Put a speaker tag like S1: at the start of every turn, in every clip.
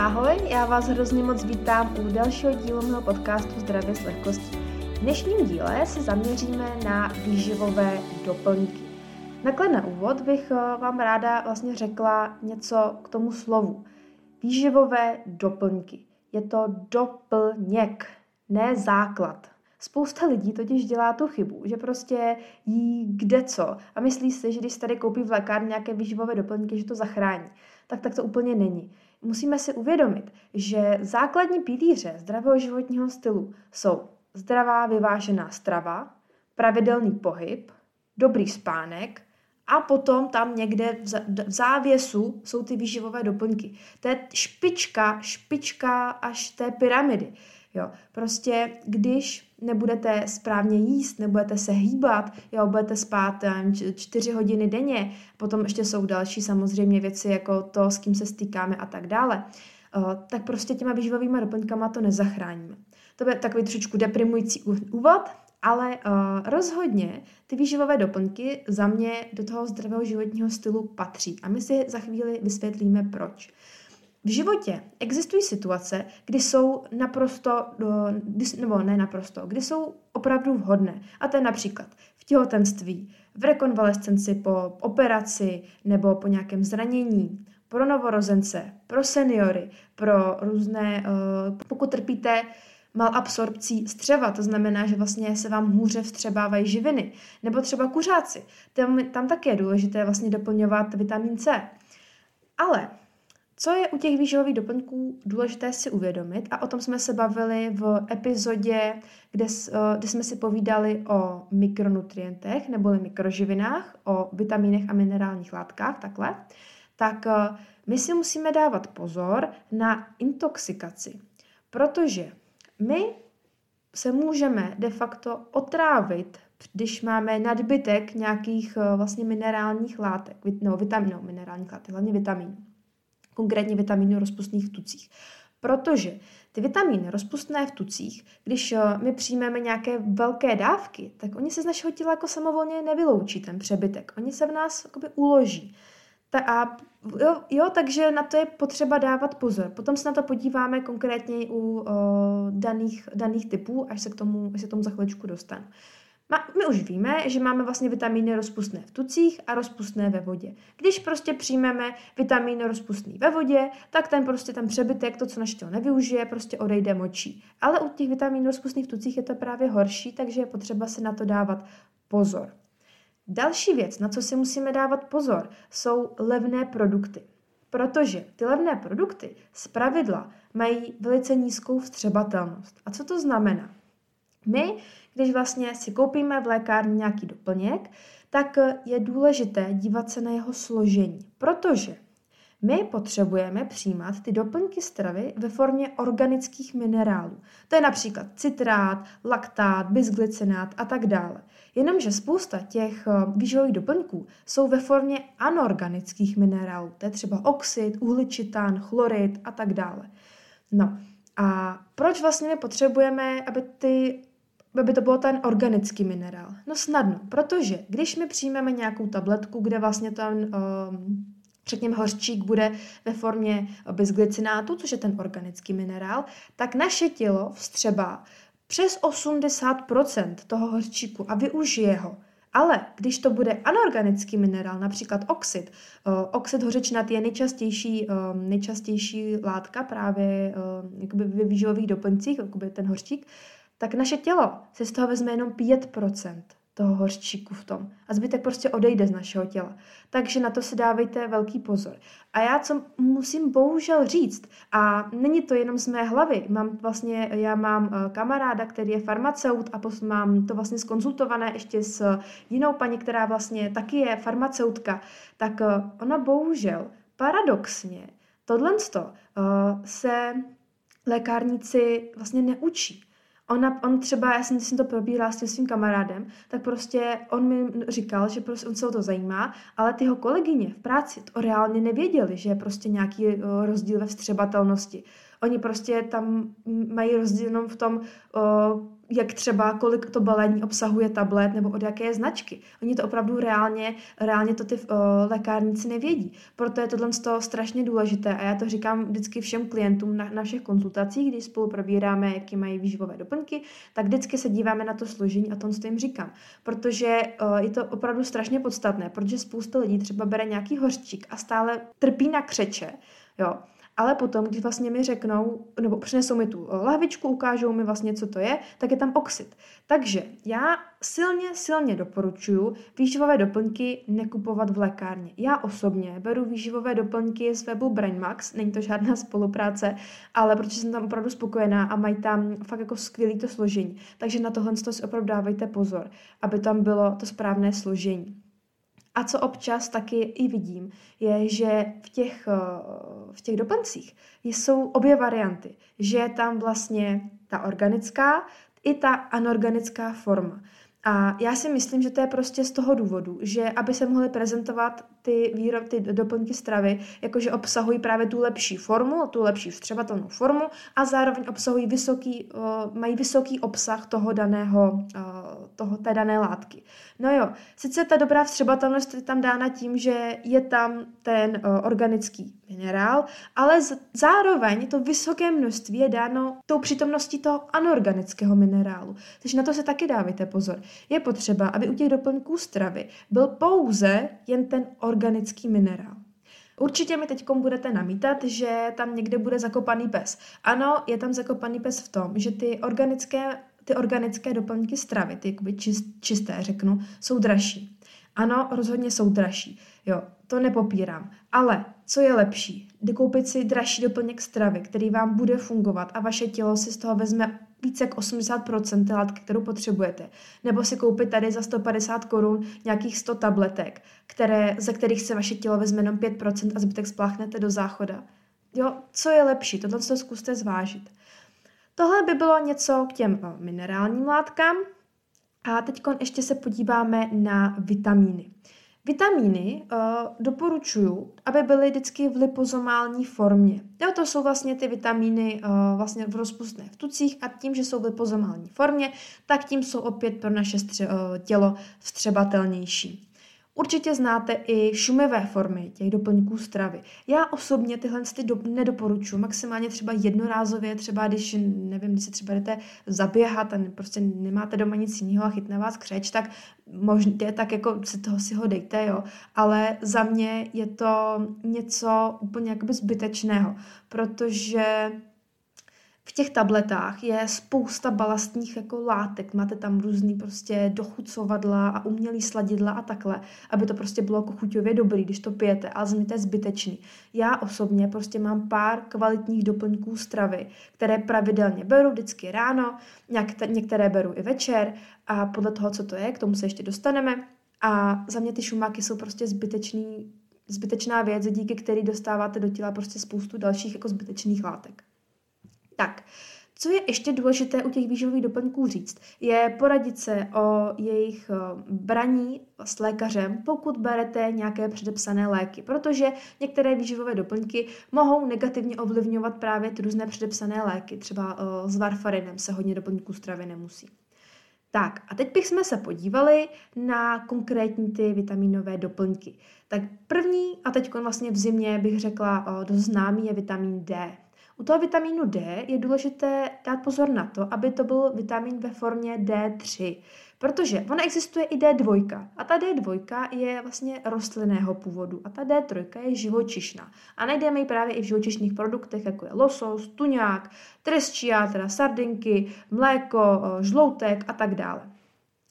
S1: Ahoj, já vás hrozně moc vítám u dalšího dílu mého podcastu Zdravě s lehkostí. V dnešním díle se zaměříme na výživové doplňky. Takhle na úvod bych eh, vám ráda vlastně řekla něco k tomu slovu. Výživové doplňky. Je to doplněk, ne základ. Spousta lidí totiž dělá tu chybu, že prostě jí kde co a myslí si, že když tady koupí v lékárně nějaké výživové doplňky, že to zachrání. Tak tak to úplně není. Musíme si uvědomit, že základní pilíře zdravého životního stylu jsou zdravá vyvážená strava, pravidelný pohyb, dobrý spánek a potom tam někde v závěsu jsou ty výživové doplňky. To je špička, špička až té pyramidy. Jo, prostě když nebudete správně jíst, nebudete se hýbat, jo, budete spát čtyři hodiny denně, potom ještě jsou další samozřejmě věci jako to, s kým se stýkáme a tak dále, eh, tak prostě těma výživovými doplňkama to nezachráníme. To je takový trošičku deprimující úvod, ale uh, rozhodně ty výživové doplňky za mě do toho zdravého životního stylu patří. A my si za chvíli vysvětlíme proč. V životě existují situace, kdy jsou naprosto, nebo ne naprosto, kdy jsou opravdu vhodné. A to je například v těhotenství, v rekonvalescenci po operaci nebo po nějakém zranění, pro novorozence, pro seniory, pro různé, eh, pokud trpíte malabsorpcí střeva, to znamená, že vlastně se vám hůře vstřebávají živiny, nebo třeba kuřáci. Tam, tam také je důležité vlastně doplňovat vitamin C. Ale co je u těch výživových doplňků důležité si uvědomit, a o tom jsme se bavili v epizodě, kde, eh, kde jsme si povídali o mikronutrientech neboli mikroživinách, o vitamínech a minerálních látkách, takhle, tak eh, my si musíme dávat pozor na intoxikaci, protože my se můžeme de facto otrávit, když máme nadbytek nějakých eh, vlastně minerálních látek, nebo vitaminů, minerálních látek, hlavně vitaminů konkrétně vitamíny rozpustných tucích. Protože ty vitamíny rozpustné v tucích, když eh, my přijmeme nějaké velké dávky, tak oni se z našeho těla jako samovolně nevyloučí, ten přebytek. Oni se v nás jakoby uloží. Ta, a jo, jo, takže na to je potřeba dávat pozor. Potom se na to podíváme konkrétně u o, eh, daných, daných typů, až se k tomu, až se tomu za chviličku dostanu. My už víme, že máme vlastně vitamíny rozpustné v tucích a rozpustné ve vodě. Když prostě přijmeme vitamín rozpustný ve vodě, tak ten prostě ten přebytek, to, co naše tělo nevyužije, prostě odejde močí. Ale u těch vitamínů rozpustných v tucích je to právě horší, takže je potřeba se na to dávat pozor. Další věc, na co si musíme dávat pozor, jsou levné produkty. Protože ty levné produkty z pravidla mají velice nízkou vstřebatelnost. A co to znamená? My, když vlastně si koupíme v lékárně nějaký doplněk, tak je důležité dívat se na jeho složení, protože my potřebujeme přijímat ty doplňky stravy ve formě organických minerálů. To je například citrát, laktát, bisglycinát a tak dále. Jenomže spousta těch eh, výživových doplňků jsou ve formě anorganických minerálů. To je třeba oxid, uhličitán, chlorid a tak dále. No a proč vlastně my potřebujeme, aby ty aby to bylo ten organický minerál? No snadno, protože když my přijmeme nějakou tabletku, kde vlastně ten, um, řekněme, hořčík bude ve formě bezglicinátu, což je ten organický minerál, tak naše tělo vstřebá přes 80% toho hořčíku a využije ho. Ale když to bude anorganický minerál, například oxid, uh, oxid hořečnatý je nejčastější, uh, nejčastější látka právě uh, ve výživových doplňcích, jakoby ten hořčík, tak naše tělo si z toho vezme jenom 5% toho hořčíku v tom. A zbytek prostě odejde z našeho těla. Takže na to si dávejte velký pozor. A já co musím bohužel říct, a není to jenom z mé hlavy, mám vlastně, já mám uh, kamaráda, který je farmaceut a pos, mám to vlastně skonzultované ještě s jinou paní, která vlastně taky je farmaceutka, tak uh, ona bohužel paradoxně tohle uh, se lékárníci vlastně neučí. Ona, on třeba, já jsem, jsem to probírala s tím svým kamarádem, tak prostě on mi říkal, že prostě on se o to zajímá, ale ty jeho kolegyně v práci to reálně nevěděli, že je prostě nějaký uh, rozdíl ve vstřebatelnosti. Oni prostě tam mají rozdíl jenom v tom, uh, jak třeba, kolik to balení obsahuje tablet nebo od jaké značky. Oni to opravdu reálně, reálně to ty uh, lékárníci nevědí. Proto je tohle strašně důležité a já to říkám vždycky všem klientům na, na všech konzultacích, když spolu probíráme, jaký mají výživové doplňky, tak vždycky se díváme na to složení a to, co jim říkám. Protože uh, je to opravdu strašně podstatné, protože spousta lidí třeba bere nějaký hořčík a stále trpí na křeče, jo, ale potom, když vlastně mi řeknou, nebo přinesou mi tu lahvičku, ukážou mi vlastně, co to je, tak je tam oxid. Takže já silně, silně doporučuji výživové doplňky nekupovat v lékárně. Já osobně beru výživové doplňky z webu Brainmax, není to žádná spolupráce, ale protože jsem tam opravdu spokojená a mají tam fakt jako skvělý to složení. Takže na tohle si opravdu dávejte pozor, aby tam bylo to správné složení. A co občas taky i vidím, je, že v těch, eh, v těch doplňcích jsou obě varianty. Že je tam vlastně ta organická i ta anorganická forma. A já si myslím, že to je prostě z toho důvodu, že aby se mohly prezentovat ty, výrob, ty doplňky stravy, jakože obsahují právě tu lepší formu, tu lepší vstřebatelnou formu a zároveň obsahují vysoký, uh, mají vysoký obsah toho daného, uh, toho, té dané látky. No jo, sice ta dobrá vstřebatelnost je tam dána tím, že je tam ten uh, organický minerál, ale z, zároveň to vysoké množství je dáno tou přítomností toho anorganického minerálu. Takže na to se taky dávejte pozor. Je potřeba, aby u těch doplňků stravy byl pouze jen ten organický minerál. Určitě mi teď budete namítat, že tam někde bude zakopaný pes. Ano, je tam zakopaný pes v tom, že ty organické, ty organické doplňky stravy, ty jakoby čist, čisté řeknu, jsou dražší. Ano, rozhodně jsou dražší. Jo, to nepopírám. Ale co je lepší? Kdy koupit si dražší doplněk stravy, který vám bude fungovat a vaše tělo si z toho vezme více jak 80% té látky, kterou potřebujete. Nebo si koupit tady za 150 korun nějakých 100 tabletek, které, ze kterých se vaše tělo vezme jenom 5% a zbytek spláchnete do záchoda. Jo, co je lepší? Tohle to zkuste zvážit. Tohle by bylo něco k těm minerálním látkám. A teď ještě se podíváme na vitamíny. Vitamíny uh, doporučuju, aby byly vždycky v lipozomální formě. Jo, to jsou vlastně ty vitamíny uh, vlastně v rozpustné v tucích a tím, že jsou v lipozomální formě, tak tím jsou opět pro naše stře- uh, tělo vstřebatelnější. Určitě znáte i šumivé formy těch doplňků stravy. Já osobně tyhle ty do, nedoporučuji, maximálně třeba jednorázově, třeba když, nevím, když se třeba jdete zaběhat a prostě nemáte doma nic jiného a chytne vás křeč, tak možná tak jako si toho si ho dejte, jo. Ale za mě je to něco úplně jakoby zbytečného, protože v těch tabletách je spousta balastních jako látek. Máte tam různý prostě dochucovadla a umělý sladidla a takhle, aby to prostě bylo jako chuťově dobrý, když to pijete, ale za mě to je zbytečný. Já osobně prostě mám pár kvalitních doplňků stravy, které pravidelně beru vždycky ráno, některé beru i večer a podle toho, co to je, k tomu se ještě dostaneme. A za mě ty šumáky jsou prostě zbytečný, zbytečná věc, díky který dostáváte do těla prostě spoustu dalších jako zbytečných látek. Tak, co je ještě důležité u těch výživových doplňků říct, je poradit se o jejich eh, braní s lékařem, pokud berete nějaké předepsané léky, protože některé výživové doplňky mohou negativně ovlivňovat právě ty různé předepsané léky, třeba eh, s varfarinem se hodně doplňků stravy nemusí. Tak a teď bychom se podívali na konkrétní ty vitaminové doplňky. Tak první, a teď vlastně v zimě bych řekla eh, dost známý, je vitamin D. U toho vitamínu D je důležité dát pozor na to, aby to byl vitamin ve formě D3, protože ona existuje i D2 a ta D2 je vlastně rostlinného původu a ta D3 je živočišná. A najdeme ji právě i v živočišných produktech, jako je losos, tuňák, tresčia, teda sardinky, mléko, žloutek a tak dále.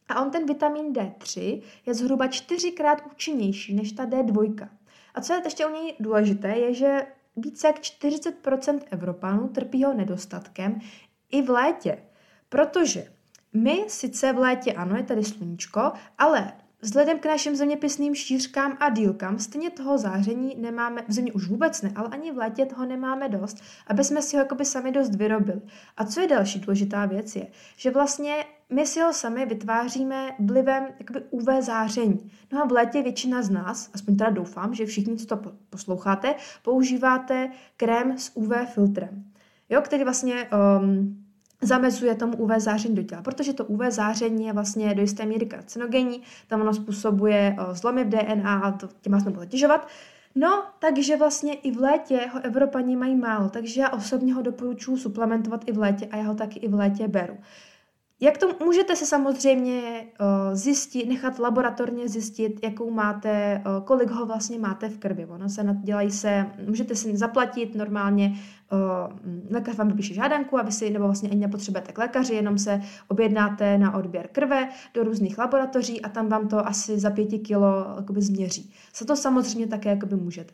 S1: A on ten vitamin D3 je zhruba čtyřikrát účinnější než ta D2. A co je ještě u něj důležité, je, že více jak 40% Evropanů trpí ho nedostatkem i v létě. Protože my sice v létě, ano, je tady sluníčko, ale Vzhledem k našim zeměpisným šířkám a dílkám stejně toho záření nemáme, v zimě už vůbec ne, ale ani v létě toho nemáme dost, aby jsme si ho jakoby sami dost vyrobili. A co je další důležitá věc je, že vlastně my si ho sami vytváříme vlivem jakoby UV záření. No a v létě většina z nás, aspoň teda doufám, že všichni, co to posloucháte, používáte krém s UV filtrem, jo, který vlastně um, zamezuje tomu UV záření do těla, protože to UV záření je vlastně do jisté míry karcinogenní, tam ono způsobuje zlomy v DNA a to tím vás nebude těžovat. No, takže vlastně i v létě ho Evropani mají málo, takže já osobně ho doporučuji suplementovat i v létě a já ho taky i v létě beru. Jak to můžete se samozřejmě uh, zjistit, nechat laboratorně zjistit, jakou máte, uh, kolik ho vlastně máte v krvi. Ono se dělají se, můžete si zaplatit normálně, uh, lékař vám vypíše žádanku a vy si, nebo vlastně ani nepotřebujete k lékaři, jenom se objednáte na odběr krve do různých laboratoří a tam vám to asi za pěti kilo jakoby změří. Se to samozřejmě také jakoby můžete.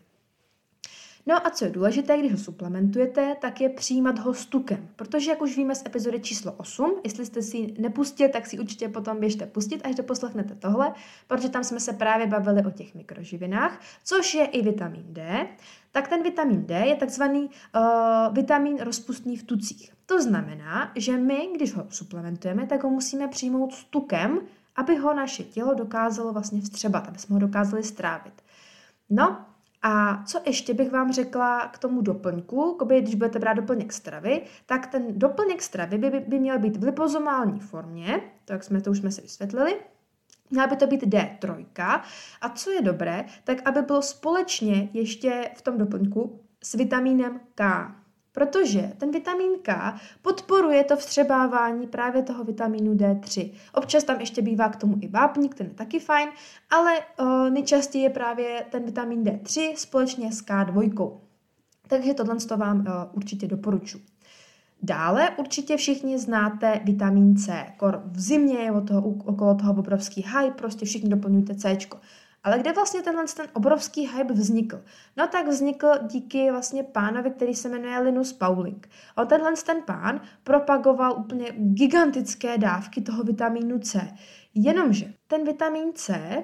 S1: No a co je důležité, když ho suplementujete, tak je přijímat ho s tukem, protože jak už víme z epizody číslo 8, jestli jste si nepustili, tak si určitě potom běžte pustit, až doposlechnete tohle, protože tam jsme se právě bavili o těch mikroživinách, což je i vitamin D, tak ten vitamin D je takzvaný uh, vitamin rozpustný v tucích. To znamená, že my, když ho suplementujeme, tak ho musíme přijmout s tukem, aby ho naše tělo dokázalo vlastně vstřebat, aby jsme ho dokázali strávit. No, a co ještě bych vám řekla k tomu doplňku, koby, když budete brát doplněk stravy, tak ten doplněk stravy by, by měl být v lipozomální formě, to, jak jsme, to už jsme si vysvětlili, Měla by to být D3. A co je dobré, tak aby bylo společně ještě v tom doplňku s vitamínem K. Protože ten vitamin K podporuje to vstřebávání právě toho vitamínu D3. Občas tam ještě bývá k tomu i vápník, ten je taky fajn, ale o, nejčastěji je právě ten vitamin D3 společně s K2. Takže tohle to vám o, určitě doporučuji. Dále určitě všichni znáte vitamin C. Kor v zimě je toho, okolo toho obrovský hype, prostě všichni doplňujte C. Ale kde vlastně tenhle ten obrovský hype vznikl? No tak vznikl díky vlastně pánovi, který se jmenuje Linus Pauling. A tenhle ten pán propagoval úplně gigantické dávky toho vitamínu C. Jenomže ten vitamin C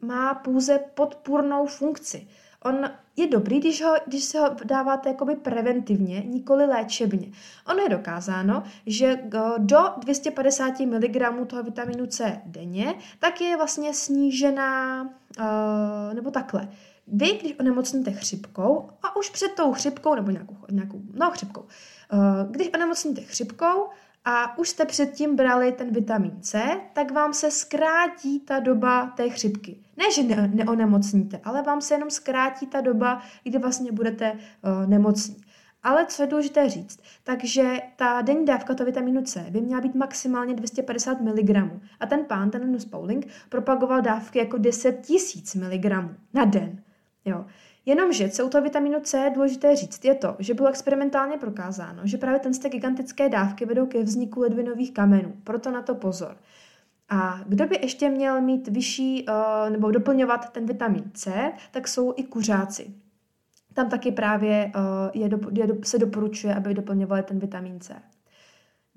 S1: má pouze podpůrnou funkci. On je dobrý, když, ho, když se ho dáváte jakoby preventivně, nikoli léčebně. Ono je dokázáno, že do 250 mg toho vitaminu C denně, tak je vlastně snížená, uh, nebo takhle. Vy, když onemocníte chřipkou, a už před tou chřipkou, nebo nějakou, nějakou no chřipkou, uh, když onemocníte chřipkou, a už jste předtím brali ten vitamin C, tak vám se zkrátí ta doba té chřipky. Ne, že ne, neonemocníte, ale vám se jenom zkrátí ta doba, kdy vlastně budete uh, nemocní. Ale co je důležité říct, takže ta denní dávka toho vitaminu C by měla být maximálně 250 mg. A ten pán, ten Pauling, propagoval dávky jako 10 000 mg na den. Jo. Jenomže, co u toho vitamínu C je důležité říct, je to, že bylo experimentálně prokázáno, že právě ten z gigantické dávky vedou ke vzniku ledvinových kamenů. Proto na to pozor. A kdo by ještě měl mít vyšší uh, nebo doplňovat ten vitamin C, tak jsou i kuřáci. Tam taky právě uh, je, je, se doporučuje, aby doplňovali ten vitamin C.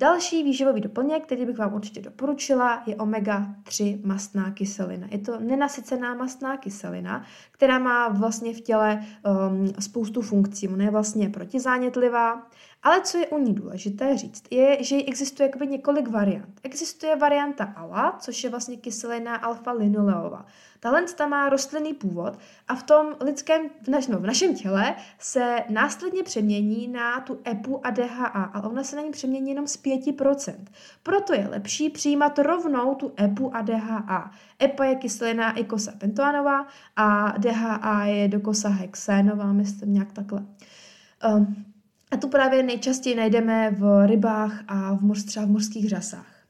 S1: Další výživový doplněk, který bych vám určitě doporučila, je omega-3 mastná kyselina. Je to nenasycená mastná kyselina, která má vlastně v těle um, spoustu funkcí. Ona je vlastně protizánětlivá, ale co je u ní důležité říct, je, že existuje jakoby několik variant. Existuje varianta ALA, což je vlastně kyselina alfa-linoleová. Ta má rostlinný původ a v tom lidském, v, naš, no, v našem těle se následně přemění na tu EPU a DHA, ale ona se na ní přemění jenom z 5%. Proto je lepší přijímat rovnou tu EPU a DHA. EPA je kyselina ikosa pentoanová a DHA je dokosa hexénová, myslím nějak takhle. Um, a tu právě nejčastěji najdeme v rybách a v, moř, třeba v mořských řasách.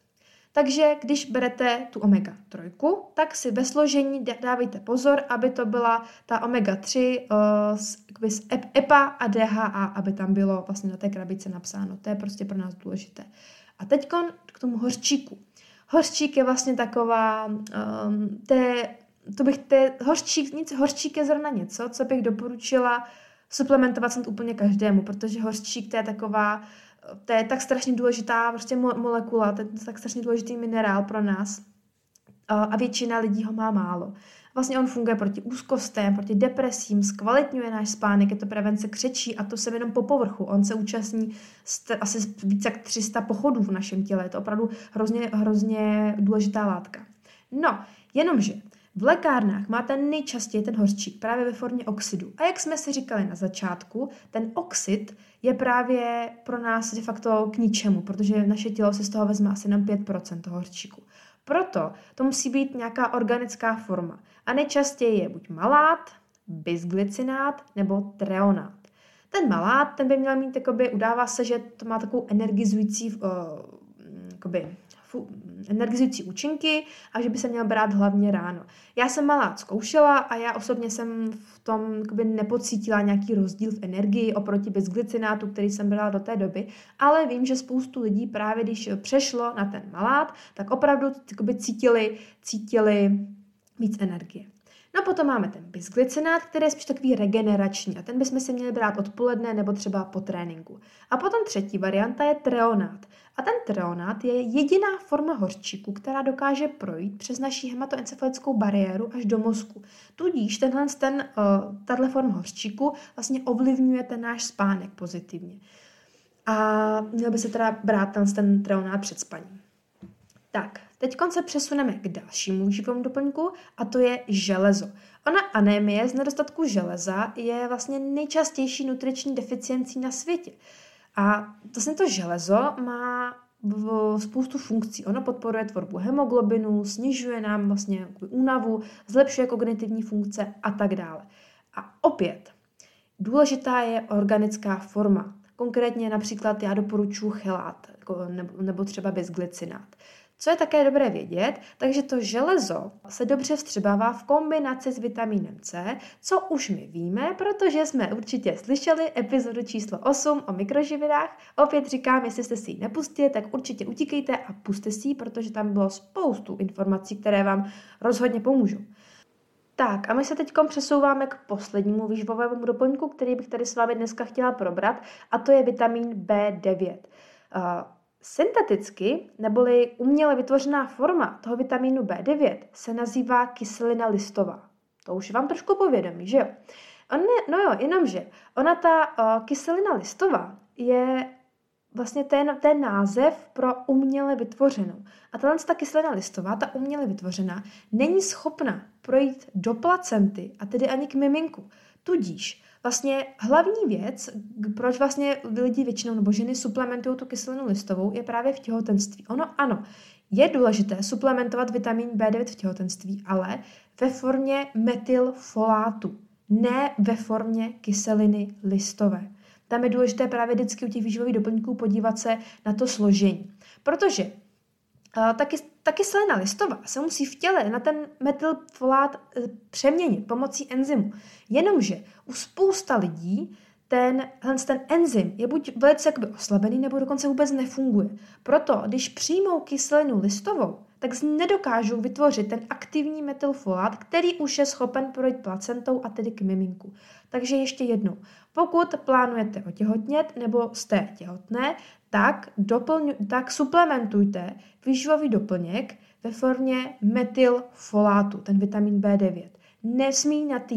S1: Takže když berete tu omega-3, tak si ve složení dávejte pozor, aby to byla ta omega-3 uh, z EPA a DHA, aby tam bylo vlastně na té krabici napsáno. To je prostě pro nás důležité. A teď k tomu hořčíku. Hořčík je vlastně taková, um, té, to bych, té, hořčík, nic, hořčík je zrovna něco, co bych doporučila suplementovat snad úplně každému, protože hořčík to je taková, to je tak strašně důležitá prostě mo- molekula, to je tak strašně důležitý minerál pro nás a většina lidí ho má málo. Vlastně on funguje proti úzkostem, proti depresím, zkvalitňuje náš spánek, je to prevence křečí a to se jenom po povrchu. On se účastní asi více jak 300 pochodů v našem těle. Je to opravdu hrozně, hrozně důležitá látka. No, jenomže V lékárnách máte nejčastěji ten hořčík právě ve formě oxidu. A jak jsme si říkali na začátku, ten oxid je právě pro nás de facto k ničemu, protože naše tělo si z toho vezme asi jenom 5% toho hořčíku. Proto to musí být nějaká organická forma. A nejčastěji je buď malát, bisglycinát nebo treonát. Ten malát, ten by měl mít, jakoby, udává se, že to má takovou energizující uh, jakoby, energizující účinky a že by se měl brát hlavně ráno. Já jsem malá zkoušela a já osobně jsem v tom jakoby, nepocítila nějaký rozdíl v energii oproti bezglicinátu, který jsem brala do té doby, ale vím, že spoustu lidí právě když přešlo na ten malát, tak opravdu jakoby, cítili, cítili víc energie. No potom máme ten bisglycinát, který je spíš takový regenerační a ten bychom si měli brát odpoledne nebo třeba po tréninku. A potom třetí varianta je treonát. A ten treonát je jediná forma hořčíku, která dokáže projít přes naši hematoencefalickou bariéru až do mozku. Tudíž tenhle ten, uh, tato forma hořčíku vlastně ovlivňuje ten náš spánek pozitivně. A měl by se teda brát ten, ten treonát před spaním. Tak, teď se přesuneme k dalšímu výživovému doplňku a to je železo. Ona anémie z nedostatku železa je vlastně nejčastější nutriční deficiencí na světě. A vlastně to železo má spoustu funkcí. Ono podporuje tvorbu hemoglobinu, snižuje nám vlastně únavu, zlepšuje kognitivní funkce a tak dále. A opět, důležitá je organická forma. Konkrétně například já doporučuji chelát jako nebo třeba bezglicinát. Co je také dobré vědět, takže to železo se dobře vstřebává v kombinaci s vitamínem C, co už my víme, protože jsme určitě slyšeli epizodu číslo 8 o mikroživinách. Opět říkám, jestli jste si ji nepustili, tak určitě utíkejte a puste si ji, protože tam bylo spoustu informací, které vám rozhodně pomůžou. Tak a my se teď přesouváme k poslednímu výživovému doplňku, který bych tady s vámi dneska chtěla probrat, a to je vitamin B9. Uh, Synteticky, neboli uměle vytvořená forma toho vitamínu B9 se nazývá kyselina listová. To už vám trošku povědomí, že jo? On je, no jo, jenomže ona ta uh, kyselina listová je vlastně ten, ten název pro uměle vytvořenou. A tahle ta kyselina listová, ta uměle vytvořená, není schopna projít do placenty a tedy ani k miminku. Tudíž Vlastně hlavní věc, proč vlastně lidi většinou nebo ženy suplementují tu kyselinu listovou, je právě v těhotenství. Ono ano, je důležité suplementovat vitamin B9 v těhotenství, ale ve formě metylfolátu, ne ve formě kyseliny listové. Tam je důležité právě vždycky u těch výživových doplňků podívat se na to složení. Protože taky, taky selena listová se musí v těle na ten metylfolát e, přeměnit pomocí enzymu. Jenomže u spousta lidí ten, ten enzym je buď velice jakoby oslabený, nebo dokonce vůbec nefunguje. Proto, když přijmou kyselinu listovou, tak nedokážou vytvořit ten aktivní metylfolát, který už je schopen projít placentou a tedy k miminku. Takže ještě jednou, pokud plánujete otěhotnět nebo jste těhotné, tak, doplňu, tak suplementujte výživový doplněk ve formě metylfolátu, ten vitamin B9. Nesmí na té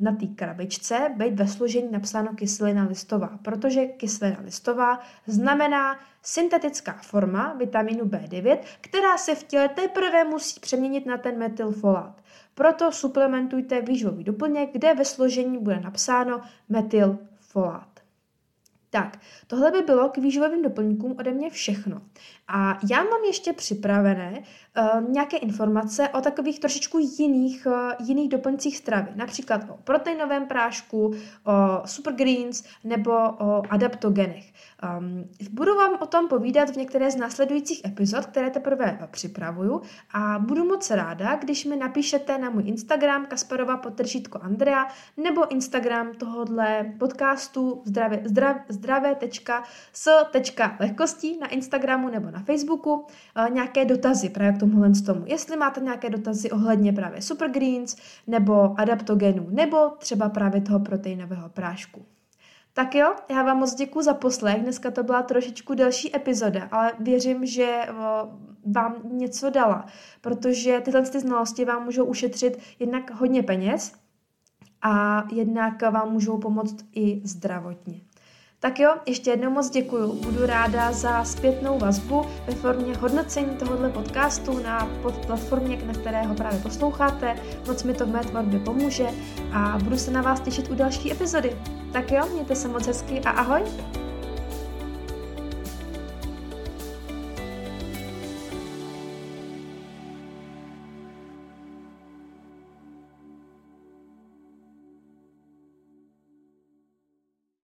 S1: na krabičce být ve složení napsáno kyselina listová, protože kyselina listová znamená syntetická forma vitaminu B9, která se v těle teprve musí přeměnit na ten metylfolát. Proto suplementujte výživový doplněk, kde ve složení bude napsáno metylfolát. Tak, tohle by bylo k výživovým doplňkům ode mě všechno. A já mám ještě připravené uh, nějaké informace o takových trošičku jiných, uh, jiných doplňcích stravy. Například o proteinovém prášku, o supergreens nebo o adaptogenech. Um, budu vám o tom povídat v některé z následujících epizod, které teprve připravuju a budu moc ráda, když mi napíšete na můj Instagram Kasparova potržítko Andrea nebo Instagram tohohle podcastu zdravě, zdrav, zdravé.s.lehkostí na Instagramu nebo na Facebooku eh, nějaké dotazy právě k tomuhle tomu. Jestli máte nějaké dotazy ohledně právě supergreens nebo adaptogenů nebo třeba právě toho proteinového prášku. Tak jo, já vám moc děkuji za poslech. Dneska to byla trošičku delší epizoda, ale věřím, že eh, vám něco dala, protože tyhle ty znalosti vám můžou ušetřit jednak hodně peněz a jednak vám můžou pomoct i zdravotně. Tak jo, ještě jednou moc děkuju. Budu ráda za zpětnou vazbu ve formě hodnocení tohoto podcastu na platformě, na které ho právě posloucháte. Moc mi to v mé tvorbě pomůže a budu se na vás těšit u další epizody. Tak jo, mějte se moc hezky a ahoj!